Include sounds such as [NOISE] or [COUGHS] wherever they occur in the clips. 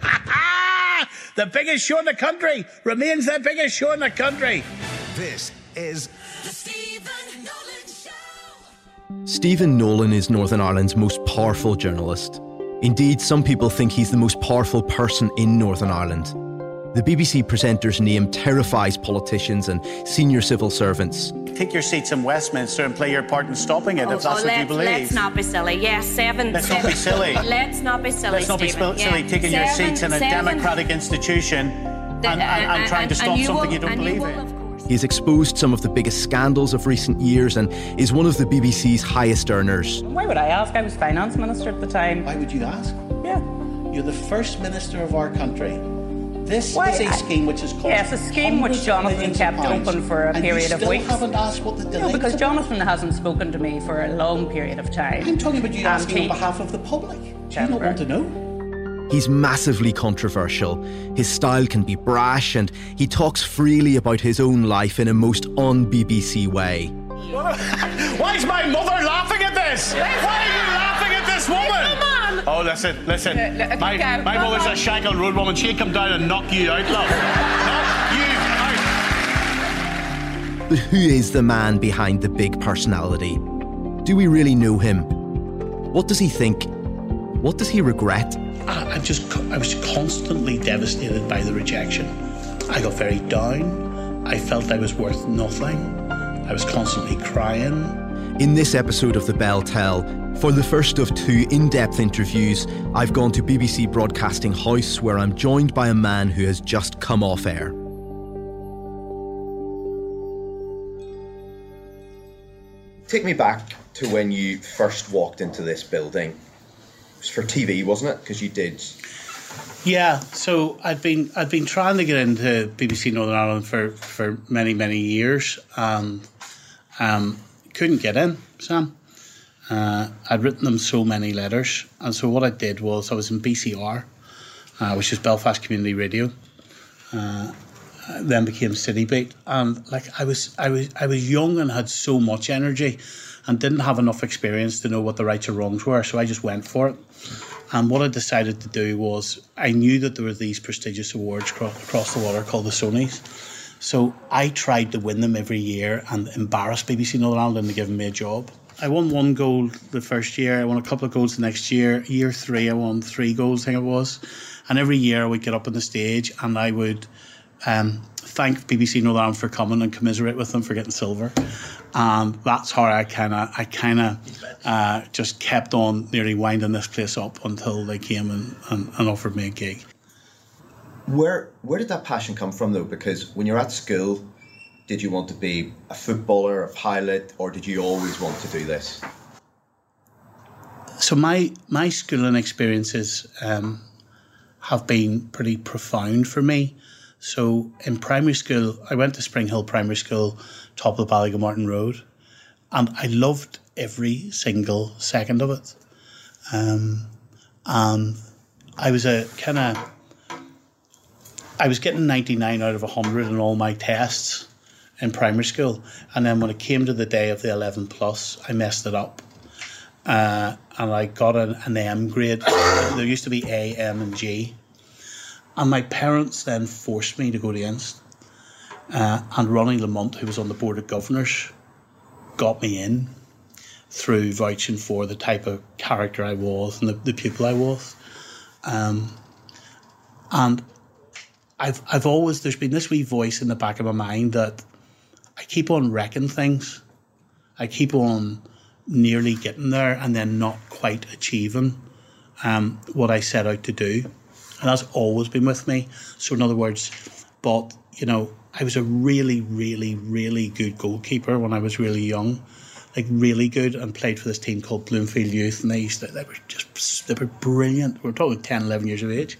[LAUGHS] the biggest show in the country remains the biggest show in the country. This is the Stephen Nolan Show. Stephen Nolan is Northern Ireland's most powerful journalist. Indeed, some people think he's the most powerful person in Northern Ireland. The BBC presenter's name terrifies politicians and senior civil servants. Take your seats in Westminster and play your part in stopping it, if that's what you Oh, oh believe. let's not be silly. Yes, seven. Let's not be silly. [LAUGHS] Let's not be silly. Let's not be Stephen. silly Yeah. taking your seats in a seven- democratic institution and, The- and, and uh, trying to and stop you something will- you don't and believe will, in. of course. He's exposed some of the biggest scandals of recent years and is one of the BBC's highest earners. Why would I ask? I was finance minister at the time. Why would you ask? Yeah. You're the first minister of our country. This Why, is a I- scheme which has cost Yes, a scheme which Jonathan kept open for a and period you of still weeks. haven't asked what the delay No, because is. Jonathan hasn't spoken to me for a long period of time. I'm talking about you And asking he- on behalf of the public. Do you not want to know? He's massively controversial. His style can be brash and he talks freely about his own life in a most un BBC way. [LAUGHS] Why is my mother laughing at this? Why are you laughing at this woman? Come on. Oh, listen, listen. Look, look, my go, my go mother's on. a Shankill Road woman. She'd come down and knock you out, love. knock you out. But who is the man behind the big personality? Do we really know him? What does he think? What does he regret? I, I'm just, I was constantly devastated by the rejection. I got very down. I felt I was worth nothing. I was constantly crying. In this episode of The Bell Tell, for the first of two in depth interviews, I've gone to BBC Broadcasting House where I'm joined by a man who has just come off air. Take me back to when you first walked into this building. It was for TV, wasn't it? Because you did. Yeah, so I've been I'd been trying to get into BBC Northern Ireland for, for many many years and um, couldn't get in, Sam. Uh, I'd written them so many letters, and so what I did was I was in BCR, uh, which is Belfast Community Radio. Uh, then became City Beat, and like I was I was I was young and had so much energy, and didn't have enough experience to know what the rights or wrongs were. So I just went for it. And what I decided to do was, I knew that there were these prestigious awards cro- across the water called the Sonys. So I tried to win them every year and embarrass BBC Northern Ireland into giving me a job. I won one goal the first year, I won a couple of goals the next year. Year three, I won three goals, I think it was. And every year I would get up on the stage and I would um, thank BBC Northern Ireland for coming and commiserate with them for getting silver. And that's how I kind of, I kind of uh, just kept on nearly winding this place up until they came and, and, and offered me a gig. Where where did that passion come from though? Because when you're at school, did you want to be a footballer, a pilot, or did you always want to do this? So my my schooling experiences um, have been pretty profound for me. So in primary school, I went to Spring Hill Primary School, top of the Ballygomartin Road, and I loved every single second of it. Um, and I was a kind of, I was getting 99 out of 100 in all my tests in primary school. And then when it came to the day of the 11 plus, I messed it up. Uh, and I got an, an M grade. [COUGHS] there used to be A, M, and G. And my parents then forced me to go to Inst. Uh, and Ronnie Lamont, who was on the Board of Governors, got me in. through vouching for the type of character I was and the, the pupil I was. Um, and I've I've always there's been this wee voice in the back of my mind that I keep on wrecking things. I keep on nearly getting there and then not quite achieving um, what I set out to do. And that's always been with me. So in other words, but you know, I was a really, really, really good goalkeeper when I was really young. Like really good and played for this team called Bloomfield Youth and they used to, they were just they were brilliant. We we're talking 10, 11 years of age.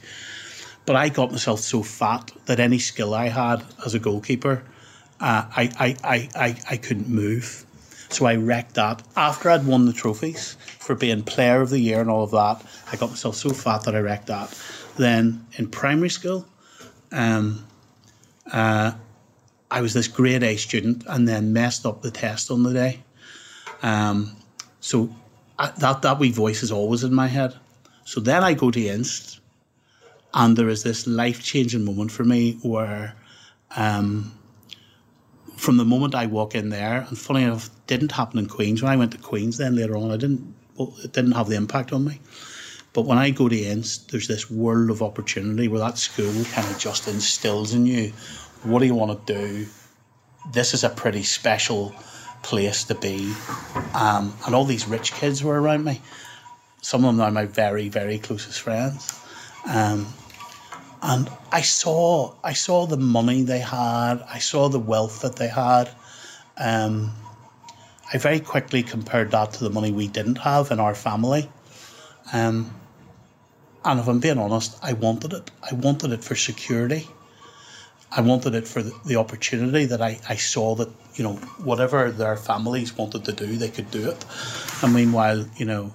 But I got myself so fat that any skill I had as a goalkeeper, uh, I, I, I, I, I couldn't move. So I wrecked that. After I'd won the trophies for being player of the year and all of that, I got myself so fat that I wrecked that. Then in primary school, um, uh, I was this grade A student and then messed up the test on the day. Um, so I, that that wee voice is always in my head. So then I go to Inst, and there is this life changing moment for me where, um, from the moment I walk in there, and funny enough, didn't happen in Queens. When I went to Queens, then later on, I didn't. Well, it didn't have the impact on me. But when I go to Inst, there's this world of opportunity where that school kind of just instills in you what do you want to do? This is a pretty special place to be. Um, and all these rich kids were around me. Some of them are my very, very closest friends. Um, and I saw, I saw the money they had. I saw the wealth that they had. Um, I very quickly compared that to the money we didn't have in our family. Um, and if I'm being honest, I wanted it. I wanted it for security. I wanted it for the, opportunity that I, I saw that, you know, whatever their families wanted to do, they could do it. And meanwhile, you know,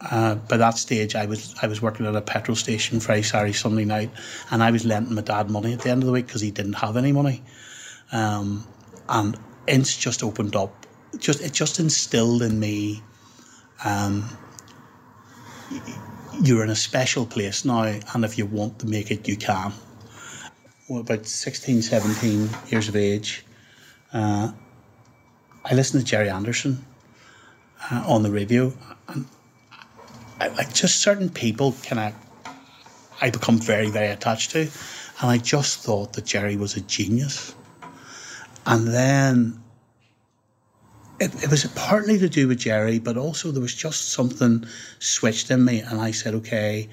uh, by that stage, I was I was working at a petrol station Friday, Saturday, Sunday night, and I was lending my dad money at the end of the week because he didn't have any money. Um, and Inst just opened up, just it just instilled in me. Um, you're in a special place now, and if you want to make it, you can. Well, about 16, 17 years of age, uh, I listened to Gerry Anderson uh, on the radio, and I, like just certain people can I, I become very, very attached to, and I just thought that Gerry was a genius. And then it, it was partly to do with Gerry, but also there was just something switched in me, and I said, okay,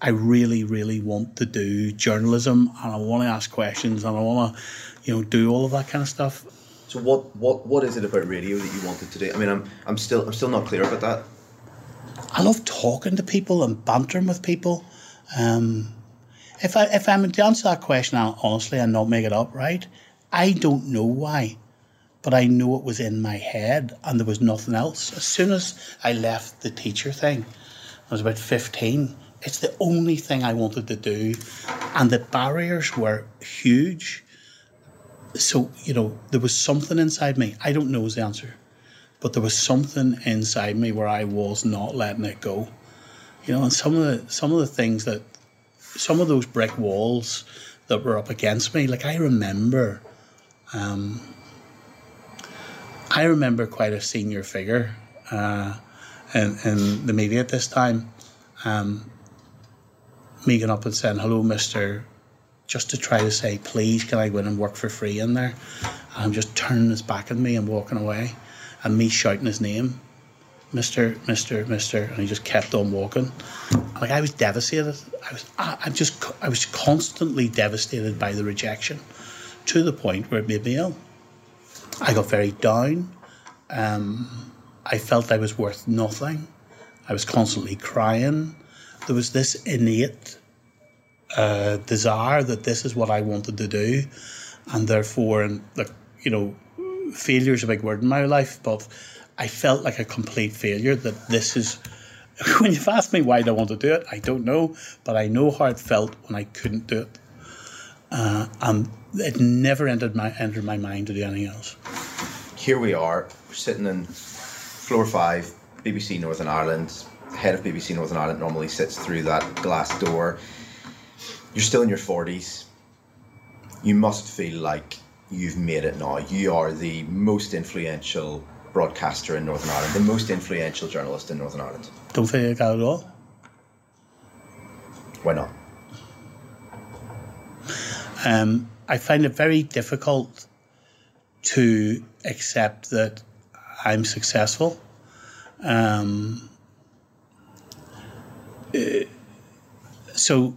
I really, really want to do journalism, and I want to ask questions, and I want to, you know, do all of that kind of stuff. So what, what, what is it about radio that you wanted to do? I mean, I'm, I'm still, I'm still not clear about that. I love talking to people and bantering with people. Um, if I if I'm to answer that question honestly and not make it up, right? I don't know why but I know it was in my head and there was nothing else. As soon as I left the teacher thing, I was about 15, it's the only thing I wanted to do. And the barriers were huge. So, you know, there was something inside me. I don't know is the answer, but there was something inside me where I was not letting it go. You know, and some of the some of the things that some of those brick walls that were up against me, like I remember um, I remember quite a senior figure uh, in, in the media at this time, um, me going up and saying, hello, mister, just to try to say, please, can I go in and work for free in there? And I'm just turning his back at me and walking away, and me shouting his name, Mister, Mister, Mister, and he just kept on walking. Like I was devastated. I was, I'm just, I was constantly devastated by the rejection, to the point where it made me ill. I got very down. Um, I felt I was worth nothing. I was constantly crying. There was this innate uh, desire that this is what I wanted to do, and therefore, and like you know, failure is a big word in my life, but I felt like a complete failure. That this is [LAUGHS] when you've asked me why I want to do it, I don't know, but I know how it felt when I couldn't do it, uh, and it never entered my entered my mind to do anything else. Here we are, sitting in floor five, BBC Northern Ireland. Head of BBC Northern Ireland normally sits through that glass door. You're still in your forties. You must feel like you've made it now. You are the most influential broadcaster in Northern Ireland, the most influential journalist in Northern Ireland. Don't that at all. Why not? Um, I find it very difficult to accept that I'm successful. Um, uh, so,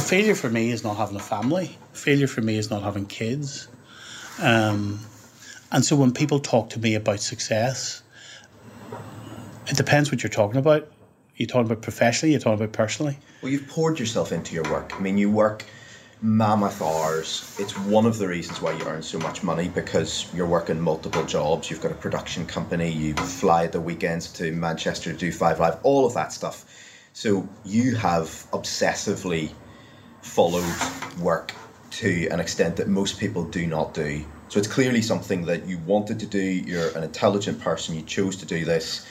so failure for me is not having a family. Failure for me is not having kids. Um, and so when people talk to me about success, it depends what you're talking about. You're talking about professionally, you're talking about personally. Well, you've poured yourself into your work. I mean, you work mammoth hours. It's one of the reasons why you earn so much money because you're working multiple jobs. You've got a production company. You fly the weekends to Manchester to do Five Live. All of that stuff. So you have obsessively followed work to an extent that most people do not do. So it's clearly something that you wanted to do. You're an intelligent person. You chose to do this.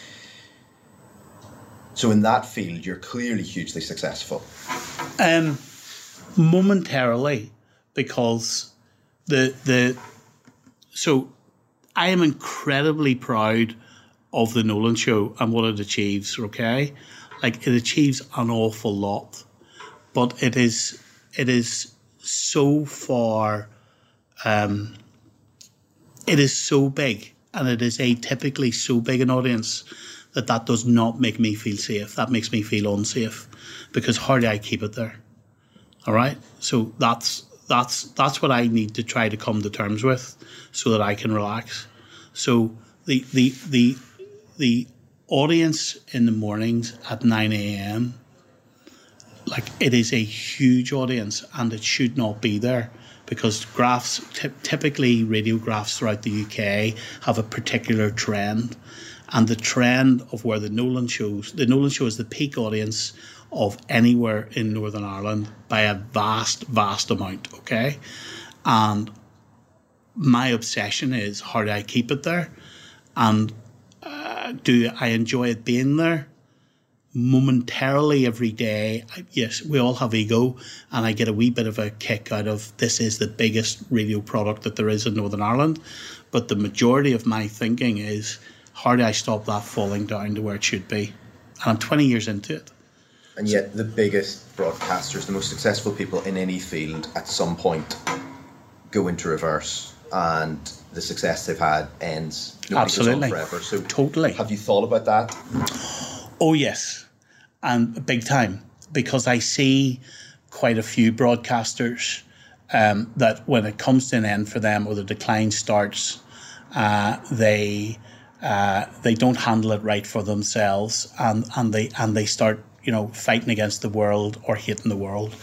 So in that field, you're clearly hugely successful. Um, momentarily, because the the so I am incredibly proud of the Nolan Show and what it achieves. Okay, like it achieves an awful lot, but it is it is so far. Um, it is so big, and it is atypically so big an audience that that does not make me feel safe. That makes me feel unsafe because how do I keep it there? All right. So that's that's that's what I need to try to come to terms with, so that I can relax. So the the the the audience in the mornings at nine a.m. Like it is a huge audience, and it should not be there because graphs ty- typically radiographs throughout the UK have a particular trend, and the trend of where the Nolan shows the Nolan show is the peak audience of anywhere in Northern Ireland by a vast, vast amount. Okay, and my obsession is how do I keep it there, and uh, do I enjoy it being there? Momentarily every day, yes, we all have ego, and I get a wee bit of a kick out of this is the biggest radio product that there is in Northern Ireland. But the majority of my thinking is how do I stop that falling down to where it should be? And I'm 20 years into it. And yet, the biggest broadcasters, the most successful people in any field, at some point go into reverse, and the success they've had ends. Nobody Absolutely. forever. So, Totally. have you thought about that? Oh, yes. And big time. Because I see quite a few broadcasters um, that when it comes to an end for them or the decline starts, uh, they uh, they don't handle it right for themselves and, and they and they start you know fighting against the world or hating the world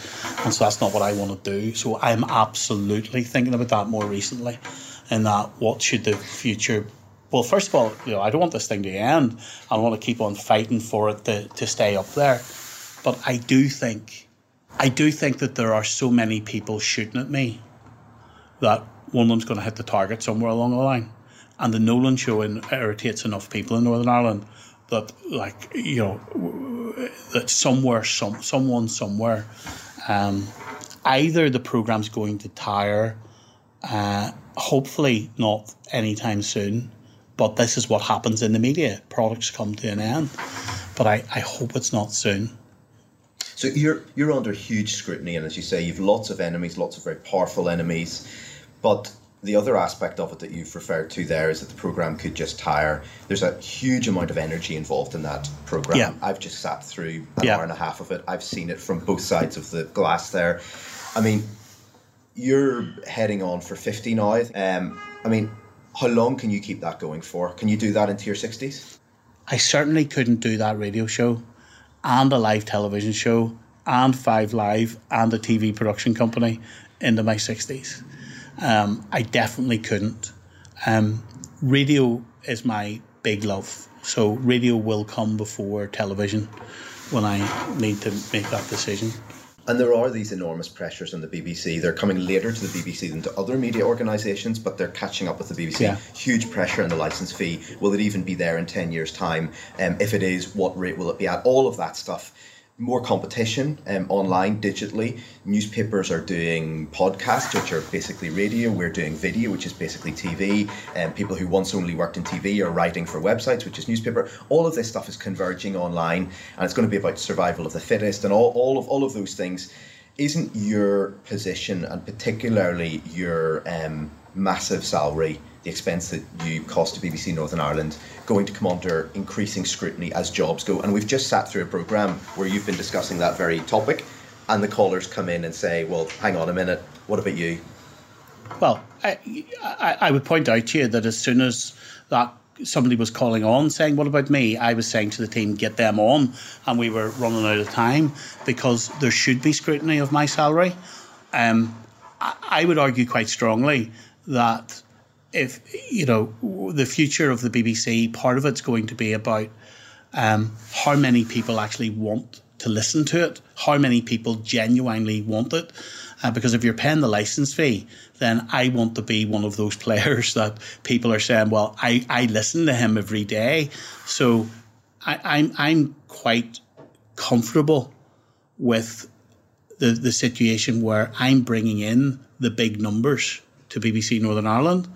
and so that's not what I want to do so I'm absolutely thinking about that more recently and that what should the future well, first of all, you know, I don't want this thing to end. I want to keep on fighting for it to, to stay up there. But I do think, I do think that there are so many people shooting at me that one of them's going to hit the target somewhere along the line. And the Nolan show in, irritates enough people in Northern Ireland that, like, you know, that somewhere, some someone somewhere, um, either the program's going to tire, uh, hopefully not anytime soon, but this is what happens in the media. Products come to an end, but I, I hope it's not soon. So you're you're under huge scrutiny, and as you say, you've lots of enemies, lots of very powerful enemies. But the other aspect of it that you've referred to there is that the program could just tire. There's a huge amount of energy involved in that program. Yeah. I've just sat through an Yeah. hour and a half of it. I've seen it from both sides of the glass there. I mean, you're heading on for 50 now. Um, I mean, how long can you keep that going for? Can you do that into your 60s? I certainly couldn't do that radio show and a live television show and Five Live and a TV production company into my 60s. Um, I definitely couldn't. Um, radio is my big love. So radio will come before television when I need to make that decision. And there are these enormous pressures on the BBC. They're coming later to the BBC than to other media organisations, but they're catching up with the BBC. Yeah. Huge pressure on the licence fee. Will it even be there in 10 years' time? Um, if it is, what rate will it be at? All of that stuff. More competition um, online digitally. Newspapers are doing podcasts, which are basically radio. We're doing video, which is basically TV. And um, people who once only worked in TV are writing for websites, which is newspaper. All of this stuff is converging online, and it's going to be about survival of the fittest and all, all of all of those things. Isn't your position, and particularly your um, massive salary, the expense that you cost to BBC Northern Ireland, going to come under increasing scrutiny as jobs go. And we've just sat through a programme where you've been discussing that very topic, and the callers come in and say, Well, hang on a minute, what about you? Well, I, I, I would point out to you that as soon as that somebody was calling on saying, What about me? I was saying to the team, Get them on. And we were running out of time because there should be scrutiny of my salary. Um, I, I would argue quite strongly that if you know the future of the BBC, part of it's going to be about um, how many people actually want to listen to it, how many people genuinely want it. Uh, because if you're paying the license fee, then I want to be one of those [LAUGHS] players that people are saying, well, I, I listen to him every day. So I, I'm, I'm quite comfortable with the, the situation where I'm bringing in the big numbers to BBC Northern Ireland.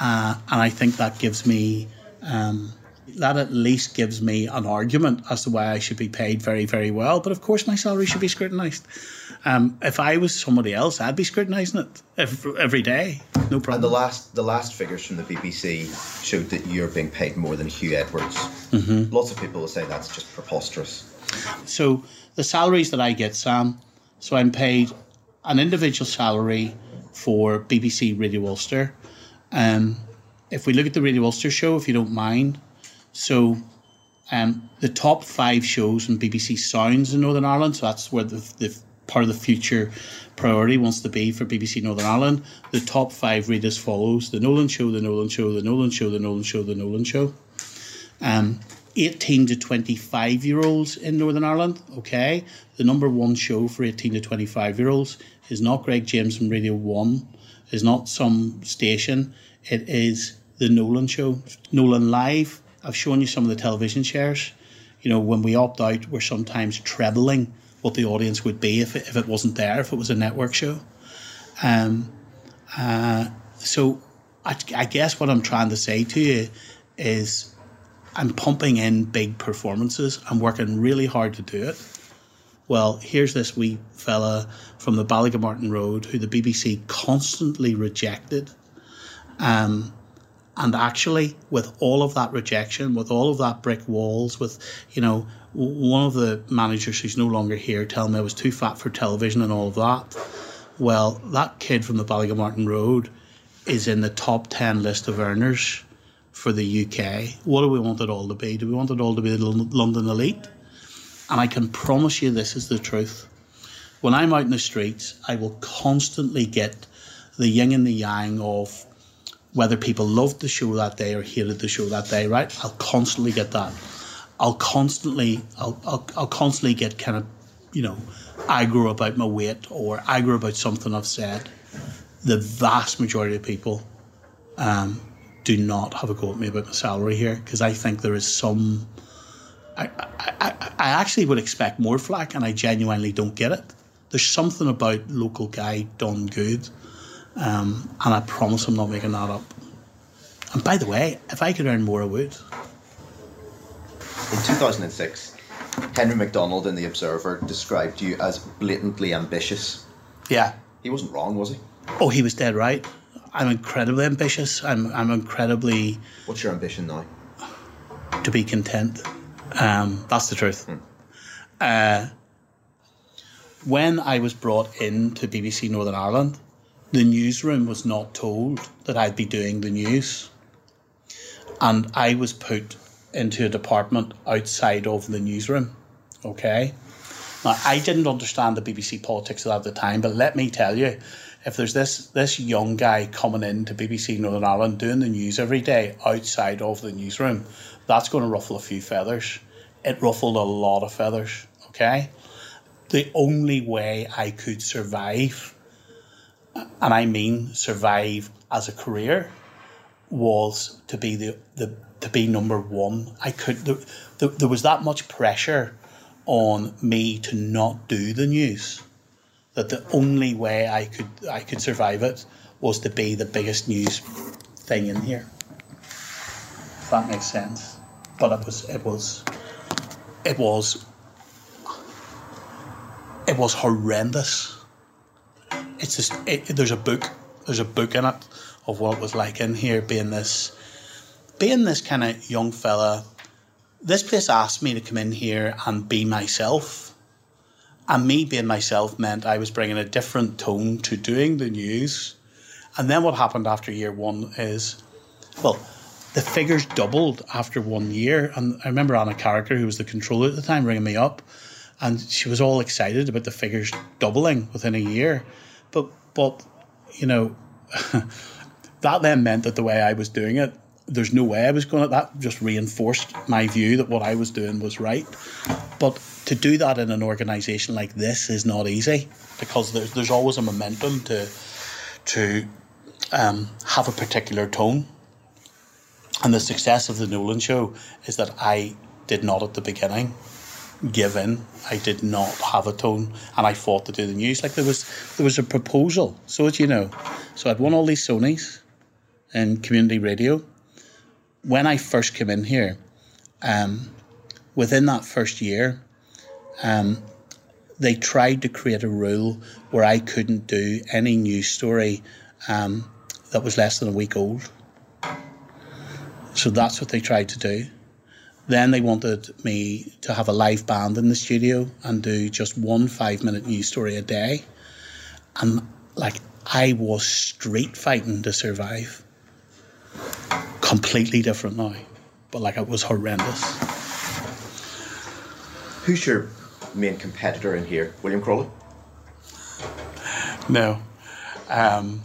Uh, and I think that gives me, um, that at least gives me an argument as to why I should be paid very, very well. But of course, my salary should be scrutinised. Um, if I was somebody else, I'd be scrutinising it every, every day. No problem. And the last, the last figures from the BBC showed that you're being paid more than Huw Edwards. Mm-hmm. Lots of people will say that's just preposterous. So the salaries that I get, Sam, so I'm paid an individual salary for BBC Radio Ulster. Um, if we look at the Radio Ulster show, if you don't mind, so um, the top five shows on BBC Sounds in Northern Ireland, so that's where the, the part of the future priority wants to be for BBC Northern Ireland. The top five read as follows The Nolan Show, The Nolan Show, The Nolan Show, The Nolan Show, The Nolan Show. Um, 18 to 25 year olds in Northern Ireland, okay? The number one show for 18 to 25 year olds is not Greg James from Radio 1, is not some station. It is The Nolan Show. Nolan Live, I've shown you some of the television shares. You know, when we opt out, we're sometimes trebling what the audience would be if it, if it wasn't there, if it was a network show. Um, uh, so I, I guess what I'm trying to say to you is I'm pumping in big performances. I'm working really hard to do it. Well, here's this wee fella from the Ballygomartin Road who the BBC constantly rejected. Um, and actually, with all of that rejection, with all of that brick walls, with, you know, one of the managers who's no longer here telling me I was too fat for television and all of that. Well, that kid from the Ballygomartin Road is in the top 10 list of earners for the UK. What do we want it all to be? Do we want it all to be the London elite? And I can promise you this is the truth. When I'm out in the streets, I will constantly get the yin and the yang of whether people loved the show that day or hated the show that day, right? I'll constantly get that. I'll constantly, I'll, I'll, I'll constantly get kind of, you know, I aggro about my weight or I aggro about something I've said. The vast majority of people um, do not have a go at me about my salary here because I think there is some. I, I, I actually would expect more flack, and I genuinely don't get it. There's something about local guy done good, um, and I promise I'm not making that up. And by the way, if I could earn more, I would. In 2006, Henry McDonald in The Observer described you as blatantly ambitious. Yeah. He wasn't wrong, was he? Oh, he was dead right. I'm incredibly ambitious. I'm, I'm incredibly. What's your ambition now? To be content. Um, that's the truth. Hmm. Uh, when I was brought in to BBC Northern Ireland, the newsroom was not told that I'd be doing the news. And I was put into a department outside of the newsroom. Okay. Now, I didn't understand the BBC politics at the time, but let me tell you, if there's this this young guy coming into BBC Northern Ireland doing the news every day outside of the newsroom, that's going to ruffle a few feathers. It ruffled a lot of feathers. Okay. The only way I could survive, and I mean survive as a career, was to be the, the to be number one. I could there, there, there was that much pressure on me to not do the news. That the only way I could I could survive it was to be the biggest news thing in here. If that makes sense. But it was it was it was it was horrendous. It's just it, there's a book there's a book in it of what it was like in here being this being this kind of young fella. This place asked me to come in here and be myself. And me being myself meant I was bringing a different tone to doing the news. And then what happened after year one is well the figures doubled after one year and I remember Anna Carragher who was the controller at the time ringing me up and she was all excited about the figures doubling within a year but but you know [LAUGHS] that then meant that the way I was doing it, there's no way I was going to. That just reinforced my view that what I was doing was right. But to do that in an organisation like this is not easy because there's there's always a momentum to to um, have a particular tone. And the success of the Nolan show is that I did not at the beginning give in. I did not have a tone, and I fought to do the news. Like there was there was a proposal. So as you know, so I'd won all these Sonys in community radio. When I first came in here, um, within that first year, um, they tried to create a rule where I couldn't do any news story um, that was less than a week old. So that's what they tried to do. Then they wanted me to have a live band in the studio and do just one five minute news story a day. And like I was street fighting to survive. Completely different now. But like it was horrendous. Who's your main competitor in here? William Crawley? No. Um,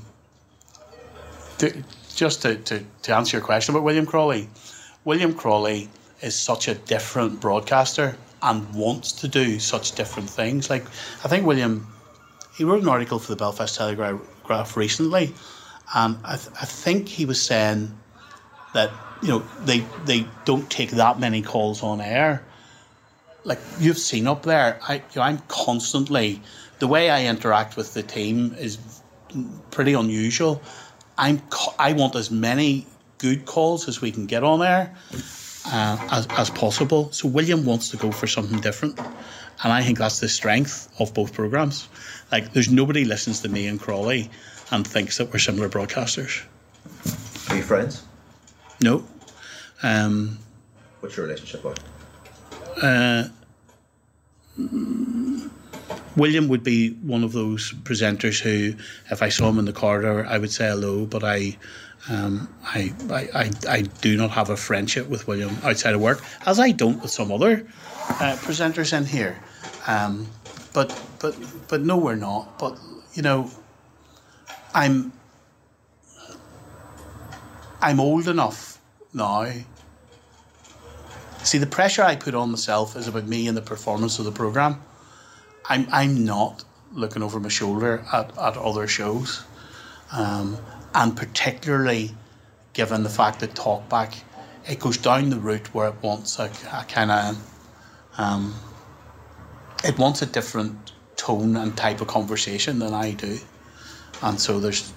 to, just to, to, to answer your question about William Crawley, William Crawley is such a different broadcaster and wants to do such different things. Like, I think William, he wrote an article for the Belfast Telegraph recently, and I, th- I think he was saying that you know they they don't take that many calls on air. Like you've seen up there, I you know, I'm constantly the way I interact with the team is pretty unusual. I'm I want as many good calls as we can get on there uh, as, as possible. So William wants to go for something different. And I think that's the strength of both programs. Like, there's nobody listens to me and Crawley and thinks that we're similar broadcasters. Are you friends? No. Um, What's your relationship like? Uh, William would be one of those presenters who, if I saw him in the corridor, I would say hello, but I um, I, I, I, do not have a friendship with William outside of work, as I don't with some other uh, presenters in here. Um, but but but no, we're not. But you know, I'm I'm old enough now. See, the pressure I put on myself is about me and the performance of the program. I'm I'm not looking over my shoulder at, at other shows. Um, and particularly given the fact that talkback it goes down the route where it wants a, a kind of um, it wants a different tone and type of conversation than I do, and so there's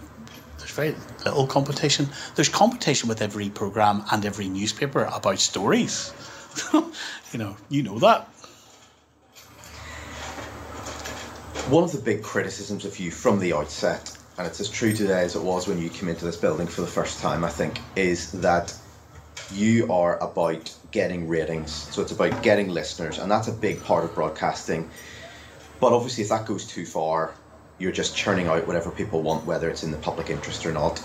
there's very little competition. There's competition with every program and every newspaper about stories. [LAUGHS] you know, you know that. One of the big criticisms of you from the outset and it's as true today as it was when you came into this building for the first time, I think, is that you are about getting ratings. So it's about getting listeners, and that's a big part of broadcasting. But obviously, if that goes too far, you're just churning out whatever people want, whether it's in the public interest or not.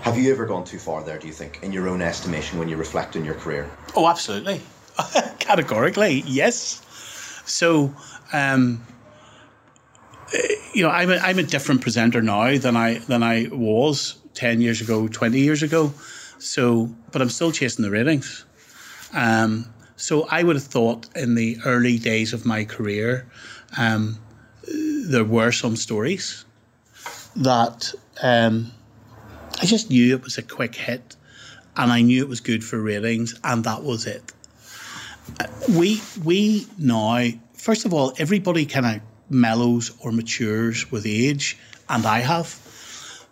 Have you ever gone too far there, do you think, in your own estimation when you reflect on your career? Oh, absolutely. [LAUGHS] Categorically, yes. So, um, you know, I'm a, I'm a different presenter now than I than I was ten years ago, twenty years ago. So, but I'm still chasing the ratings. Um, so I would have thought in the early days of my career, um, there were some stories that um, I just knew it was a quick hit, and I knew it was good for ratings, and that was it. we we now first of all everybody kind of mellows or matures with age, and I have,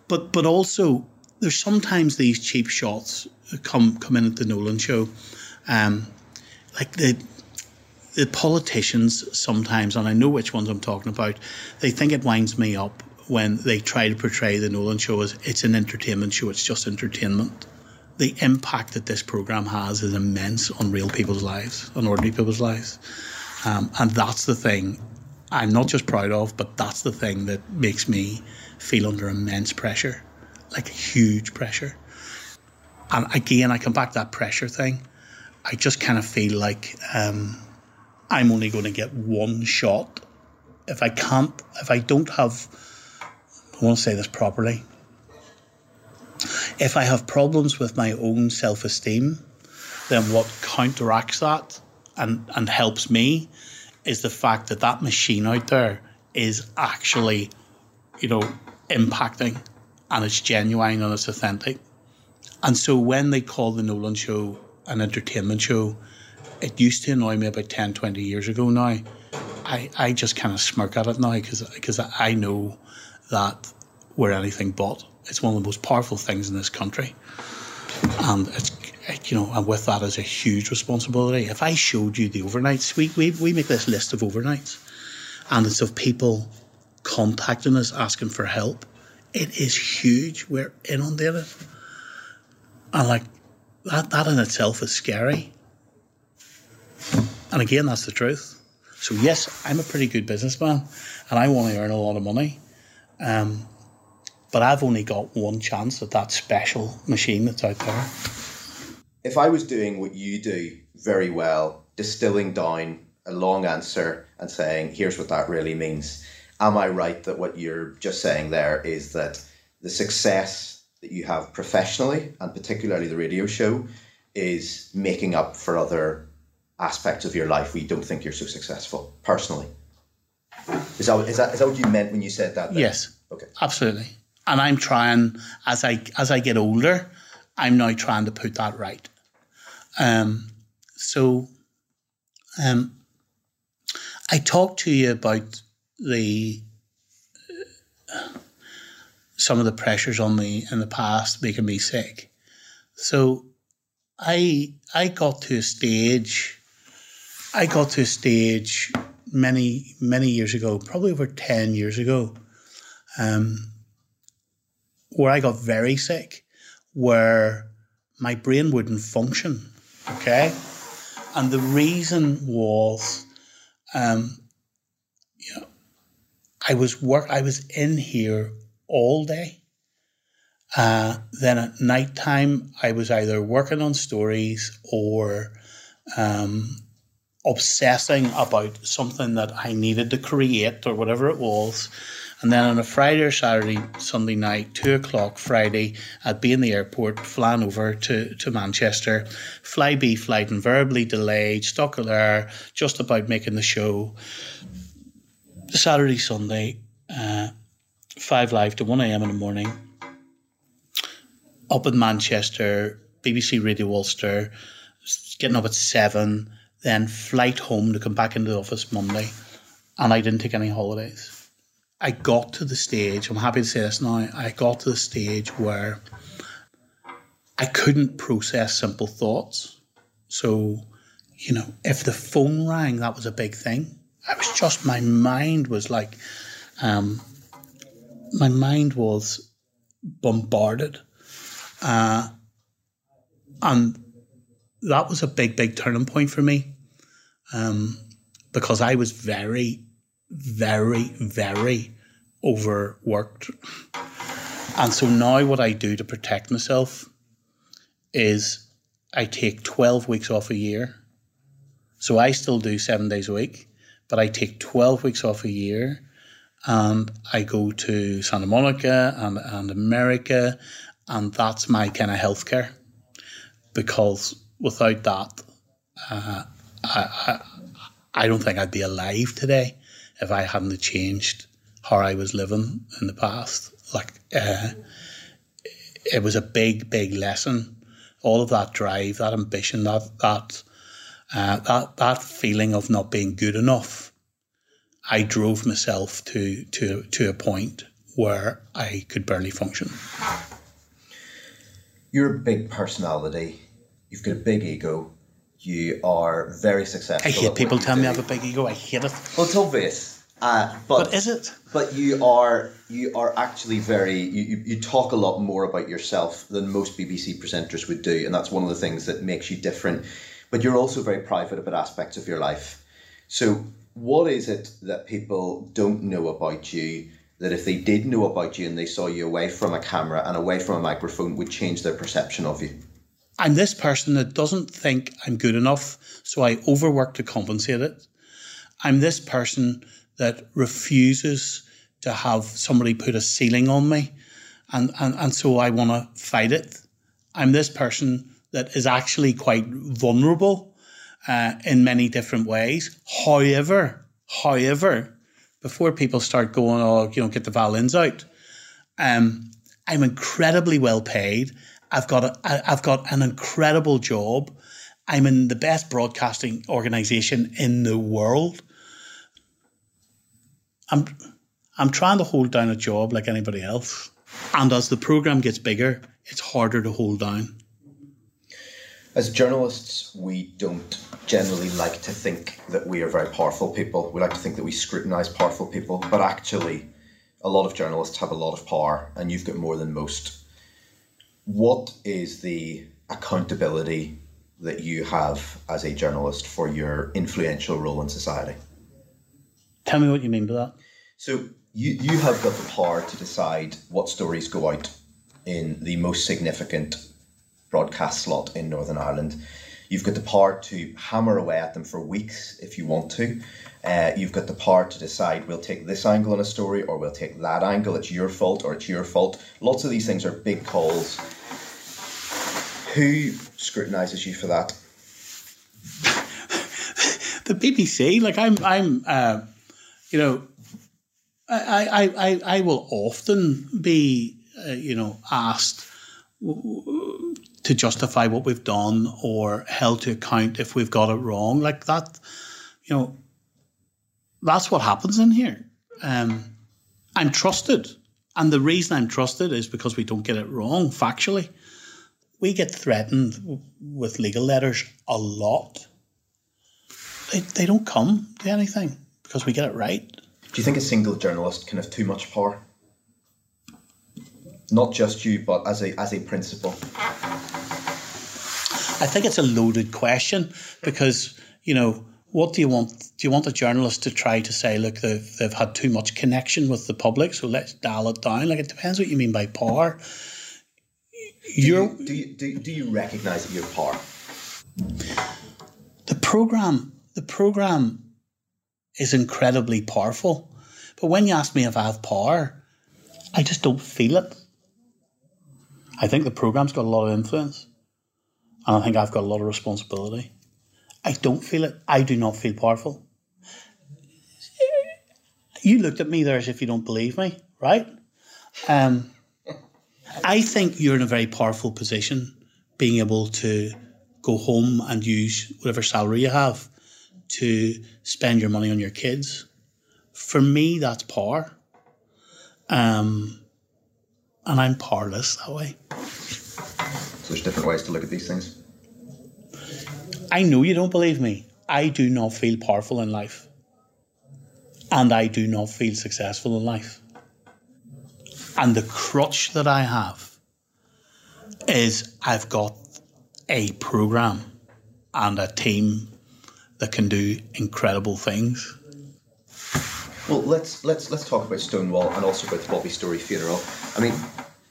but but also there's sometimes these cheap shots come come in at the Nolan show, um, like the the politicians sometimes, and I know which ones I'm talking about. They think it winds me up when they try to portray the Nolan show as it's an entertainment show. It's just entertainment the impact that this program has is immense on real people's lives, on ordinary people's lives. Um, and that's the thing I'm not just proud of, but that's the thing that makes me feel under immense pressure, like huge pressure. And again, I come back to that pressure thing. I just kind of feel like um, I'm only going to get one shot. If I can't, if I don't have, I want to say this properly, if I have problems with my own self esteem, then what counteracts that and, and helps me is the fact that that machine out there is actually, you know, impacting and it's genuine and it's authentic. And so when they call the Nolan show an entertainment show, it used to annoy me about 10, 20 years ago now. I, I just kind of smirk at it now because I know that we're anything but. It's one of the most powerful things in this country. And it's, you know, and with that is a huge responsibility. If I showed you the overnights, we, we, we make this list of overnights, and it's of people contacting us asking for help. It is huge. We're inundated. And like that, that in itself is scary. And again, that's the truth. So yes, I'm a pretty good businessman, and I want to earn a lot of money. Um, but I've only got one chance at that special machine that's out there. If I was doing what you do very well, distilling down a long answer and saying, here's what that really means, am I right that what you're just saying there is that the success that you have professionally, and particularly the radio show, is making up for other aspects of your life where you don't think you're so successful personally? Is that, is that, is that what you meant when you said that? Then? Yes. Okay. Absolutely and I'm trying as I as I get older, I'm now trying to put that right. Um, so, um, I talked to you about the uh, some of the pressures on me in the past making me sick. So, I I got to a stage. I got to a stage many many years ago, probably over ten years ago. Um, where I got very sick, where my brain wouldn't function. Okay. And the reason was, um, you know, I was work, I was in here all day. Uh, then at night time, I was either working on stories or um, obsessing about something that I needed to create or whatever it was. And then on a Friday or Saturday, Sunday night, two o'clock Friday, I'd be in the airport, flying over to, to Manchester. Flybe flight invariably delayed, stuck there, just about making the show. Saturday, Sunday, uh, 5 live to 1 a.m. in the morning. Up in Manchester, BBC Radio Ulster, getting up at 7, then flight home to come back into the office Monday. And I didn't take any holidays. I got to the stage, I'm happy to say this now, I got to the stage where I couldn't process simple thoughts. So, you know, if the phone rang, that was a big thing. I was just, my mind was like, um, my mind was bombarded. Uh, and that was a big, big turning point for me um, because I was very, very, very overworked. And so now what I do to protect myself is I take 12 weeks off a year. So I still do seven days a week, but I take 12 weeks off a year and I go to Santa Monica and, and America, and that's my kind of healthcare. Because without that, uh, I, I, I don't think I'd be alive today if I hadn't changed how I was living in the past. Like, uh, it was a big, big lesson. All of that drive, that ambition, that that uh, that that feeling of not being good enough, I drove myself to to to a point where I could barely function. You're a big personality. You've got a big ego. You are very successful. I at hate people you tell me I have a big ego. I hate it. Well, it's obvious. Uh, but, But is it? But you are you are actually very you, you, you talk a lot more about yourself than most BBC presenters would do, and that's one of the things that makes you different. But you're also very private about aspects of your life. So, what is it that people don't know about you that if they did know about you and they saw you away from a camera and away from a microphone would change their perception of you? I'm this person that doesn't think I'm good enough, so I overwork to compensate it. I'm this person that refuses to have somebody put a ceiling on me, and, and, and so I want to fight it. I'm this person that is actually quite vulnerable uh, in many different ways. However, however, before people start going, oh, you know, get the violins out, um, I'm incredibly well paid. I've got a, I've got an incredible job. I'm in the best broadcasting organization in the world. I'm I'm trying to hold down a job like anybody else. And as the program gets bigger, it's harder to hold down. As journalists, we don't generally like to think that we are very powerful people. We like to think that we scrutinize powerful people, but actually, a lot of journalists have a lot of power, and you've got more than most. What is the accountability that you have as a journalist for your influential role in society? Tell me what you mean by that. So you you have got the power to decide what stories go out in the most significant broadcast slot in Northern Ireland. You've got the power to hammer away at them for weeks if you want to. Uh, you've got the power to decide we'll take this angle on a story or we'll take that angle. It's your fault or it's your fault. Lots of these things are big calls. Who scrutinises you for that? [LAUGHS] the BBC, like I'm, I'm, uh, you know, I, I, I, I will often be, uh, you know, asked to justify what we've done or held to account if we've got it wrong. Like that, you know, that's what happens in here. Um, I'm trusted, and the reason I'm trusted is because we don't get it wrong factually. We get threatened with legal letters a lot they, they don't come to anything because we get it right. Do you think a single journalist can have too much power? Not just you, but as a as a principal. I think it's a loaded question because, you know, what do you want? Do you want a journalist to try to say, look, they've, they've had too much connection with the public, so let's dial it down? Like, it depends what you mean by power. You're, Do you, do, you- do you recognise that you have power? the program, the program is incredibly powerful. But when you ask me if I have power, I just don't feel it. I think the program's got a lot of influence. And I think I've got a lot of responsibility. I don't feel it. I do not feel powerful. You looked at me there as if you don't believe me, right? Um, I think you're in a very powerful position being able to go home and use whatever salary you have to spend your money on your kids. For me, that's power. Um, and I'm powerless that way. So there's different ways to look at these things. I know you don't believe me. I do not feel powerful in life. And I do not feel successful in life. And the crutch that I have is I've got a program and a team that can do incredible things. Well, let's let's let's talk about Stonewall and also about the Bobby Storey funeral. I mean,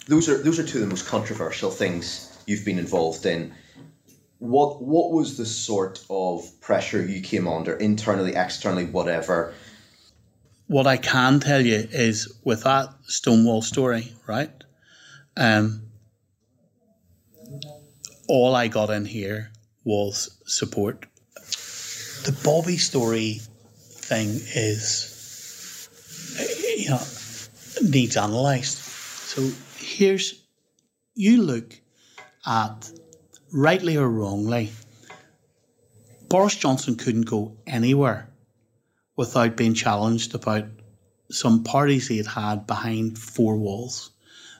those are those are two of the most controversial things you've been involved in. What what was the sort of pressure you came under internally, externally, whatever? What I can tell you is with that Stonewall story, right? Um, all I got in here was support. The Bobby Storey thing is, you know, needs analysed. So here's, you look at, rightly or wrongly, Boris Johnson couldn't go anywhere without being challenged about some parties he had had behind four walls.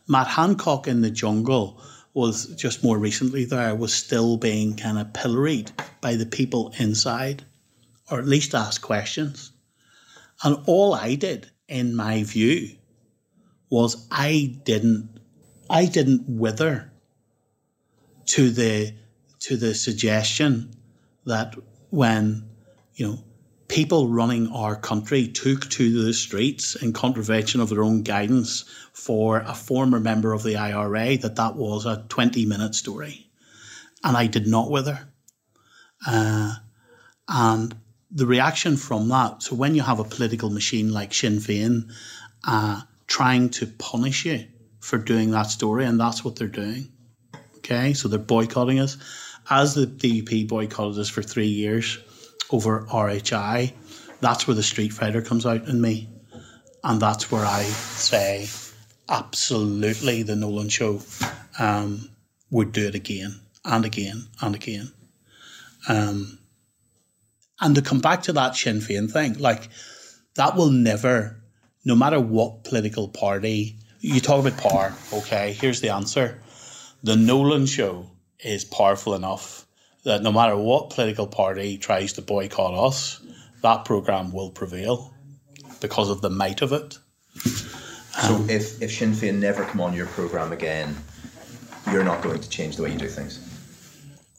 Matt Hancock in the jungle was just more recently there, was still being kind of pilloried by the people inside, or at least ask questions. And all I did, in my view, was I didn't I didn't wither to the to the suggestion that when you know people running our country took to the streets in contravention of their own guidance for a former member of the IRA that that was a 20 minute story and I did not wither uh, and the reaction from that so when you have a political machine like Sinn Féin uh, trying to punish you for doing that story and that's what they're doing okay so they're boycotting us as the DUP boycotted us for three years over RHI, that's where the Street Fighter comes out in me. And that's where I say, absolutely, the Nolan show um, would do it again and again and again. Um, and to come back to that Sinn Féin thing, like, that will never, no matter what political party, you talk about power, okay, here's the answer. The Nolan show is powerful enough that no matter what political party tries to boycott us, that program will prevail because of the might of it. So if, if Sinn Féin never come on your program again, you're not going to change the way you do things.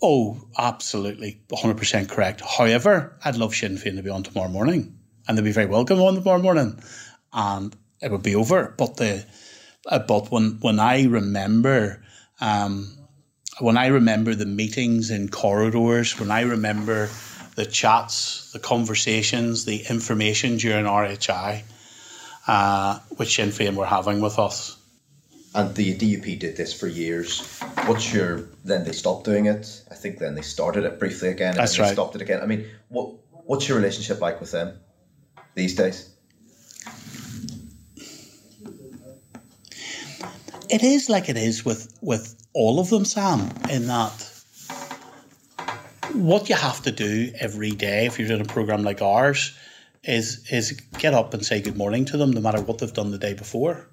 Oh, absolutely, 100% correct. However, I'd love Sinn Féin to be on tomorrow morning, and they'd be very welcome on tomorrow morning, and it would be over. But the uh, but when when I remember um, when I remember the meetings in corridors, when I remember the chats, the conversations, the information during RHI, uh, which Sinn Féin were having with us. And the DUP did this for years. What's your then they stopped doing it? I think then they started it briefly again. And That's then they right. Stopped it again. I mean, what what's your relationship like with them these days? It is like it is with with all of them, Sam, in that what you have to do every day if you're doing a program like ours is is get up and say good morning to them, no matter what they've done the day before,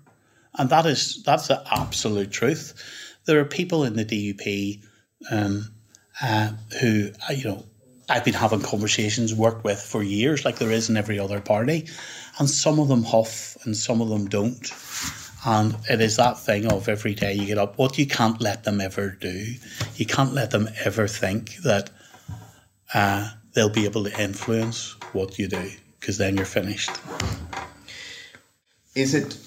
and that is that's the absolute truth. There are people in the DUP um, uh, who uh, you know I've been having conversations, worked with for years, like there is in every other party, and some of them huff and some of them don't. And it is that thing of every day you get up, what you can't let them ever do. You can't let them ever think that uh, they'll be able to influence what you do, because then you're finished. Is it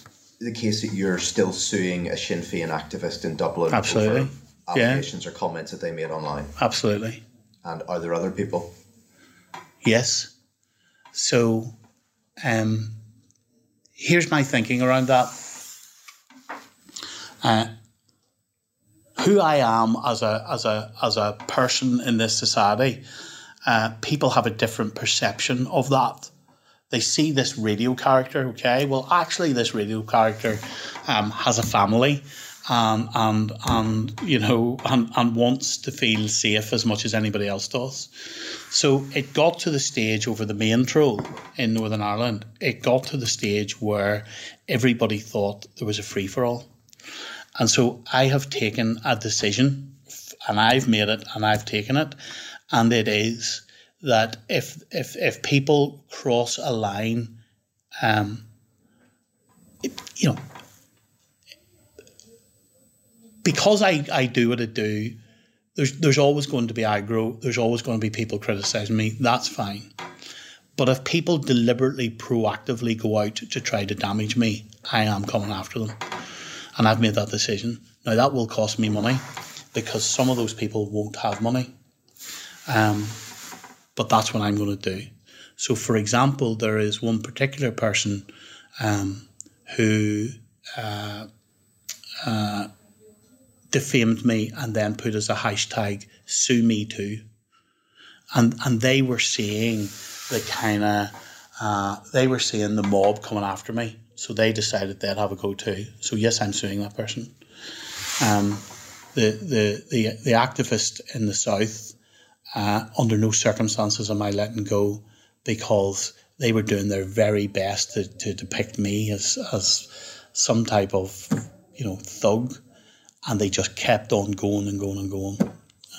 the case that you're still suing a Sinn Féin activist in Dublin Absolutely. over Yeah. allegations or comments that they made online? Absolutely. And are there other people? Yes. So, um, here's my thinking around that. Uh, who I am as a as a as a person in this society, uh, people have a different perception of that. They see this radio character. Okay, well, actually, this radio character um, has a family. Um, and and you know and, and wants to feel safe as much as anybody else does. So it got to the stage over the main troll in Northern Ireland. It got to the stage where everybody thought there was a free for all. And so I have taken a decision and I've made it and I've taken it. And it is that if if if people cross a line, um, it, you know, because I, I do what I do, there's there's always going to be aggro. There's always going to be people criticizing me. That's fine. But if people deliberately, proactively go out to try to damage me, I am coming after them. And I've made that decision. Now, that will cost me money because some of those people won't have money. Um, but that's what I'm going to do. So, for example, there is one particular person um, who uh, uh, defamed me and then put as a hashtag sue me too. And, and they were seeing the kind of, uh, they were seeing the mob coming after me. So they decided they'd have a go too. So yes, I'm suing that person. Um, the, the, the, the activist in the south Uh, under no circumstances am I letting go because they were doing their very best to, to depict me as, as some type of, you know, thug. And they just kept on going and going and going.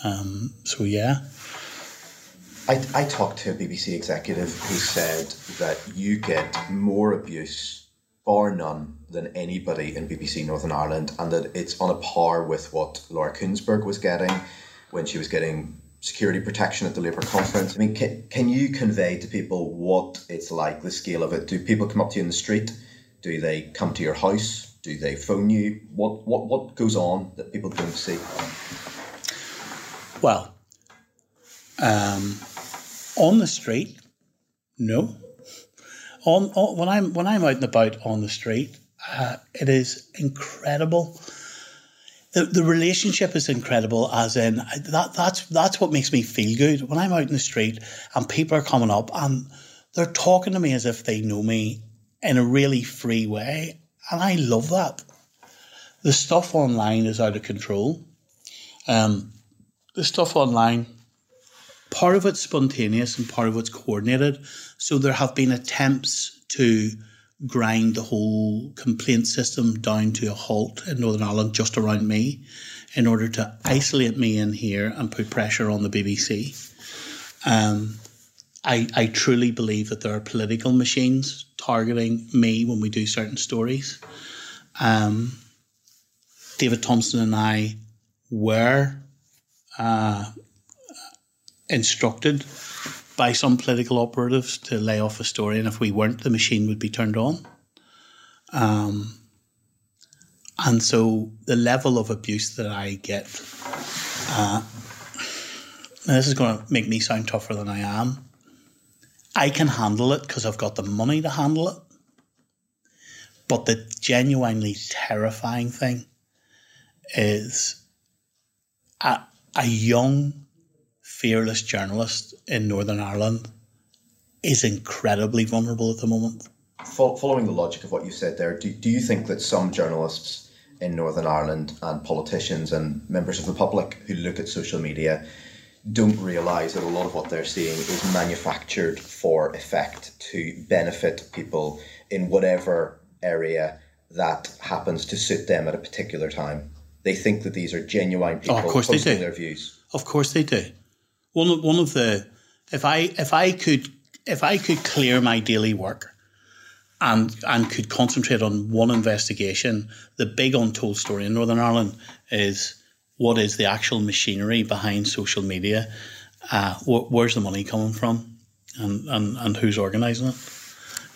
Um, so, yeah. I, I talked to a BBC executive who said that you get more abuse, bar none, than anybody in BBC Northern Ireland, and that it's on a par with what Laura Kuenssberg was getting when she was getting security protection at the Labour conference. I mean, can, can you convey to people what it's like, the scale of it? Do people come up to you in the street? Do they come to your house? Do they phone you? What what what goes on that people don't see? Well, um, on the street, no. On, on when I'm when I'm out and about on the street, uh, it is incredible. The, the relationship is incredible, as in that that's that's what makes me feel good when I'm out in the street and people are coming up and they're talking to me as if they know me in a really free way, and I love that. The stuff online is out of control. Um, the stuff online part of it's spontaneous and part of it's coordinated. So there have been attempts to grind the whole complaint system down to a halt in Northern Ireland just around me in order to isolate me in here and put pressure on the BBC. Um, I, I truly believe that there are political machines targeting me when we do certain stories. Um, David Thompson and I were uh, instructed by some political operatives to lay off a story, and if we weren't, the machine would be turned on. Um, and so the level of abuse that I get, uh, this is going to make me sound tougher than I am. I can handle it because I've got the money to handle it. But the genuinely terrifying thing is a, a young fearless journalist in Northern Ireland is incredibly vulnerable at the moment. Following the logic of what you said there, do, do you think that some journalists in Northern Ireland and politicians and members of the public who look at social media don't realise that a lot of what they're seeing is manufactured for effect to benefit people in whatever area that happens to suit them at a particular time? They think that these are genuine people oh, of course posting they do. their views. Of course they do. One of, one of the if I if I could if I could clear my daily work and and could concentrate on one investigation, the big untold story in Northern Ireland is what is the actual machinery behind social media? Uh, wh- where's the money coming from, and, and, and who's organising it?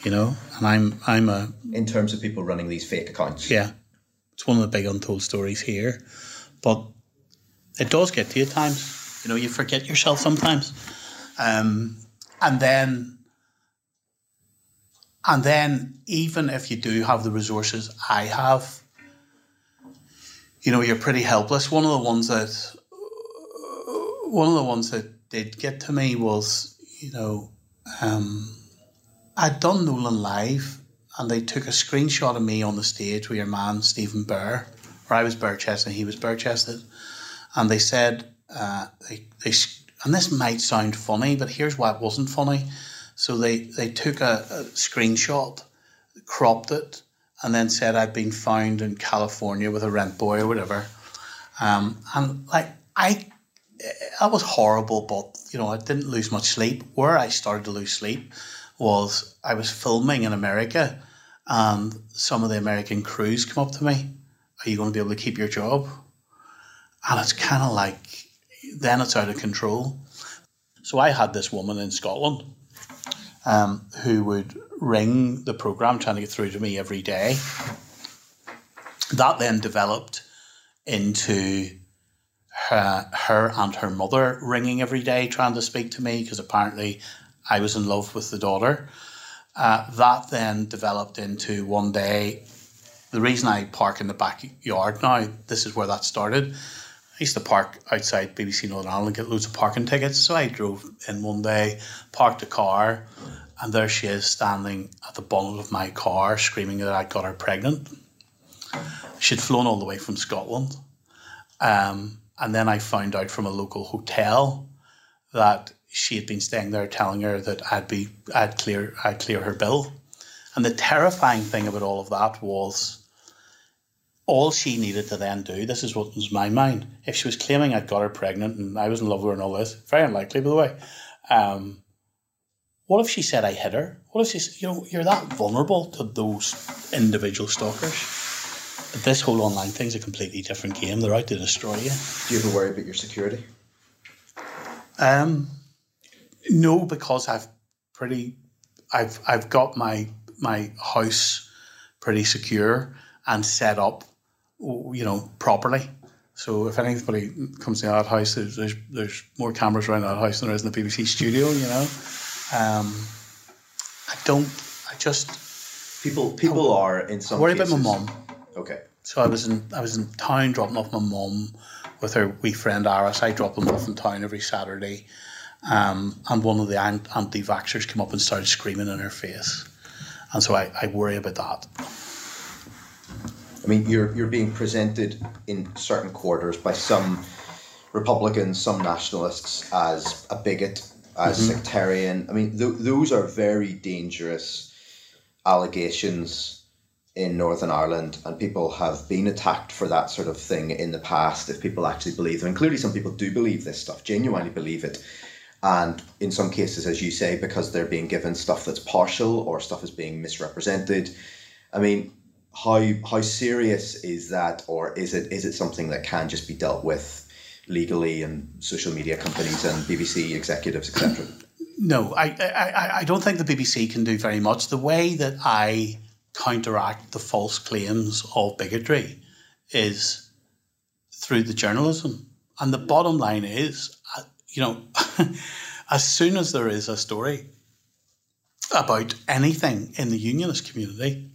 You know, and I'm I'm a in terms of people running these fake accounts. Yeah, it's one of the big untold stories here, but it does get to you at times. You know, you forget yourself sometimes, um, and then and then even if you do have the resources I have, you know, you're pretty helpless. One of the ones that one of the ones that did get to me was, you know, um, I'd done Nolan live, and they took a screenshot of me on the stage with your man Stephen Burr, where I was bare chested and he was bare chested, and they said uh, they they and this might sound funny, but here's why it wasn't funny. So they they took a, a screenshot, cropped it, and then said I'd been found in California with a rent boy or whatever. Um, and like I, that was horrible, but you know I didn't lose much sleep. Where I started to lose sleep was I was filming in America, and some of the American crews come up to me. Are you going to be able to keep your job? And it's kind of like then it's out of control. So I had this woman in Scotland um, who would ring the program trying to get through to me every day. That then developed into her, her and her mother ringing every day trying to speak to me because apparently I was in love with the daughter. Uh, that then developed into one day. The reason I park in the backyard now, this is where that started. I used to park outside BBC Northern Ireland get loads of parking tickets. So I drove in one day, parked a car, and there she is standing at the bonnet of my car screaming that I'd got her pregnant. She'd flown all the way from Scotland. Um, and then I found out from a local hotel that she had been staying there telling her that I'd be I'd clear I'd clear her bill. And the terrifying thing about all of that was all she needed to then do, this is what was my mind, if she was claiming I'd got her pregnant and I was in love with her and all this, very unlikely by the way. Um, what if she said I hit her? What if she, said, you know, you're that vulnerable to those individual stalkers? But this whole online thing's a completely different game. They're out to destroy you. Do you ever worry about your security? Um, no, because I've pretty, I've I've got my my house pretty secure and set up, you know, properly. So if anybody comes to that house, there's, there's there's more cameras around that house than there is in the BBC studio. You know, um, I don't. I just people people are in some. I worry cases, about my mum. Okay. So I was in I was in town dropping off my mum with her wee friend Aris. I drop them off in town every Saturday. Um, and one of the anti vaxxers came up and started screaming in her face. And so I, I worry about that. I mean, you're you're being presented in certain quarters by some Republicans, some nationalists as a bigot, as Mhm. sectarian. I mean, th- those are very dangerous allegations in Northern Ireland, and people have been attacked for that sort of thing in the past. If people actually believe them, and clearly some people do believe this stuff, genuinely believe it. And in some cases, as you say, because they're being given stuff that's partial or stuff is being misrepresented. I mean, how how serious is that, or is it is it something that can just be dealt with legally and social media companies and BBC executives, etc.? No, I, I, I- don't think the BBC can do very much. The way that I counteract the false claims of bigotry is through the journalism. And the bottom line is, uh, you know, [LAUGHS] as soon as there is a story about anything in the unionist community,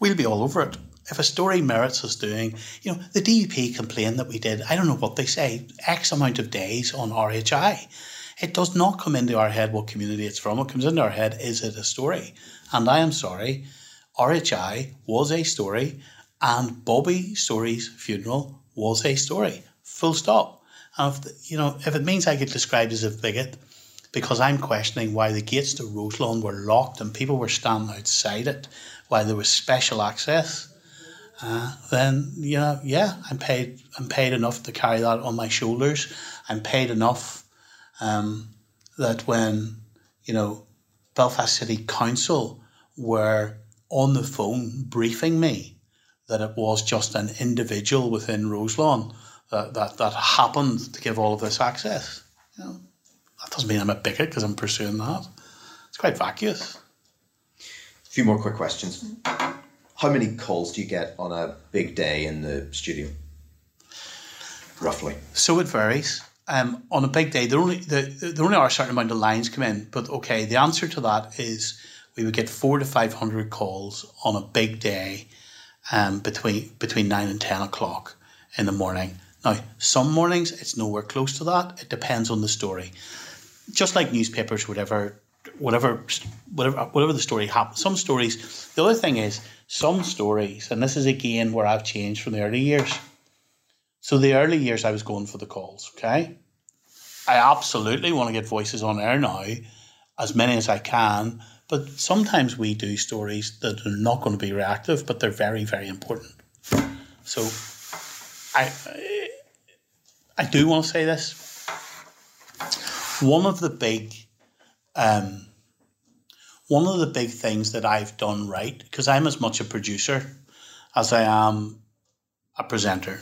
we'll be all over it. If a story merits us doing, you know, the DUP complained that we did, I don't know what they say, X amount of days on RHI. It does not come into our head what community it's from. What comes into our head is it a story? And I am sorry, RHI was a story, and Bobby Storey's funeral was a story. Full stop. And if the, you know, if it means I get described as a bigot because I'm questioning why the gates to Roselawn were locked and people were standing outside it while there was special access, uh, then you know, yeah, I'm paid. I'm paid enough to carry that on my shoulders. I'm paid enough um, that when you know Belfast City Council were on the phone briefing me that it was just an individual within Roselawn that, that, that happened to give all of this access. You know, that doesn't mean I'm a bigot because I'm pursuing that. It's quite vacuous. Few more quick questions. How many calls do you get on a big day in the studio? Roughly. So it varies. Um, on a big day, there only the, there only are a certain amount of lines come in. But okay, the answer to that is we would get four to five hundred calls on a big day, um, between between nine and ten o'clock in the morning. Now, some mornings it's nowhere close to that. It depends on the story. Just like newspapers, whatever, whatever, whatever, whatever the story happens. Some stories. The other thing is some stories, and this is again where I've changed from the early years. So the early years, I was going for the calls. Okay, I absolutely want to get voices on air now, as many as I can. But sometimes we do stories that are not going to be reactive, but they're very, very important. So I, I do want to say this. One of the big, um, one of the big things that I've done right, because I'm as much a producer as I am a presenter.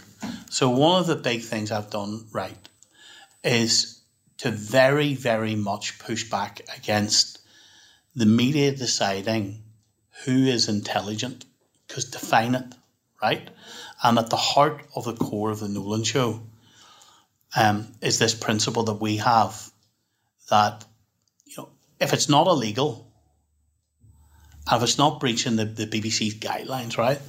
So one of the big things I've done right is to very, very much push back against the media deciding who is intelligent, because define it, right? And at the heart of the core of the Nolan show um, is this principle that we have that, if it's not illegal, and if it's not breaching the, the BBC's guidelines, right,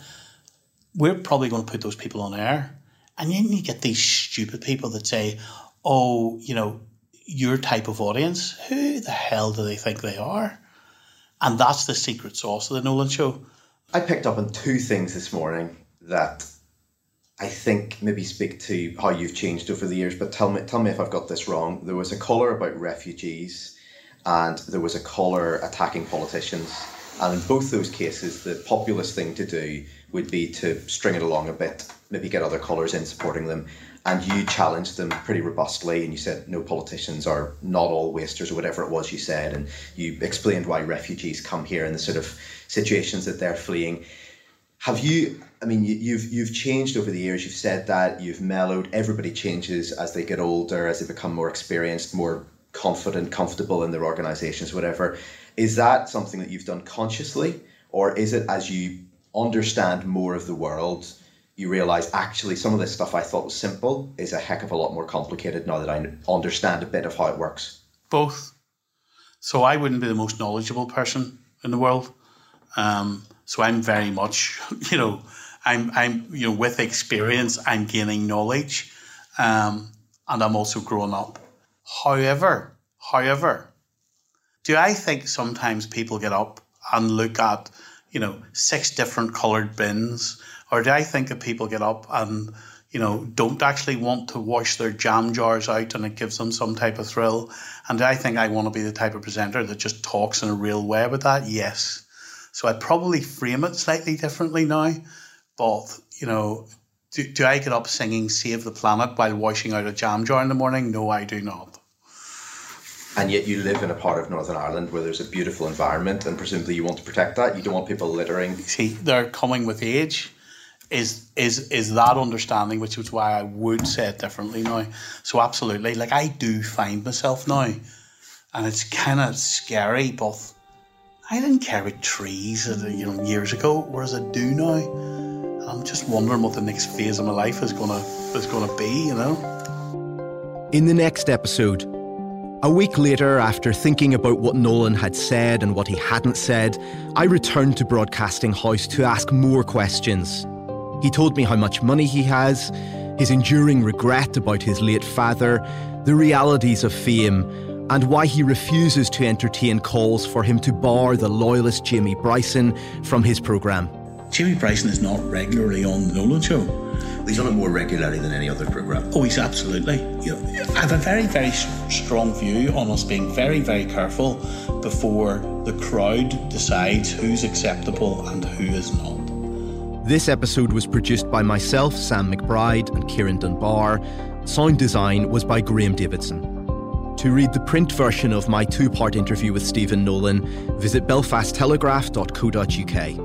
we're probably going to put those people on air. And then you get these stupid people that say, oh, you know, your type of audience, who the hell do they think they are? And that's the secret sauce of the Nolan show. I picked up on two things this morning that I think maybe speak to how you've changed over the years, but tell me tell me if I've got this wrong. There was a caller about refugees and there was a colour attacking politicians. And in both those cases, the populist thing to do would be to string it along a bit, maybe get other colours in supporting them. And you challenged them pretty robustly, and you said no politicians are not all wasters, or whatever it was you said. And you explained why refugees come here and the sort of situations that they're fleeing. Have you? I mean, you, you've you've changed over the years. You've said that you've mellowed. Everybody changes as they get older, as they become more experienced, more confident, comfortable in their organizations, whatever. Is that something that you've done consciously, or is it as you understand more of the world, you realize actually some of this stuff I thought was simple is a heck of a lot more complicated now that I understand a bit of how it works? Both. So I wouldn't be the most knowledgeable person in the world. Um, so I'm very much, [LAUGHS] you know, I'm, I'm, you know, with experience, I'm gaining knowledge, um, and I'm also growing up. However, however, do I think sometimes people get up and look at, you know, six different coloured bins, or do I think that people get up and you know, don't actually want to wash their jam jars out and it gives them some type of thrill. And I think I want to be the type of presenter that just talks in a real way about that. Yes. So I'd probably frame it slightly differently now. But, you know, do, do I get up singing Save the Planet while washing out a jam jar in the morning? No, I do not. And yet you live in a part of Northern Ireland where there's a beautiful environment and presumably you want to protect that. You don't want people littering. See, they're coming with age is is is that understanding, which is why I would say it differently now. So absolutely, like I do find myself now, and it's kind of scary, but I didn't care about trees, you know, years ago, whereas I do now. I'm just wondering what the next phase of my life is gonna is gonna be, you know. In the next episode, a week later, after thinking about what Nolan had said and what he hadn't said, I returned to Broadcasting House to ask more questions. He told me how much money he has, his enduring regret about his late father, the realities of fame, and why he refuses to entertain calls for him to bar the loyalist Jamie Bryson from his programme. Jamie Bryson is not regularly on the Nolan Show. He's on it more regularly than any other programme. Oh, he's absolutely. You know, I have a very, very strong view on us being very, very careful before the crowd decides who's acceptable and who is not. This episode was produced by myself, Sam McBride, and Kieran Dunbar. Sound design was by Graham Davidson. To read the print version of my two part interview with Stephen Nolan, visit belfasttelegraph.co.uk.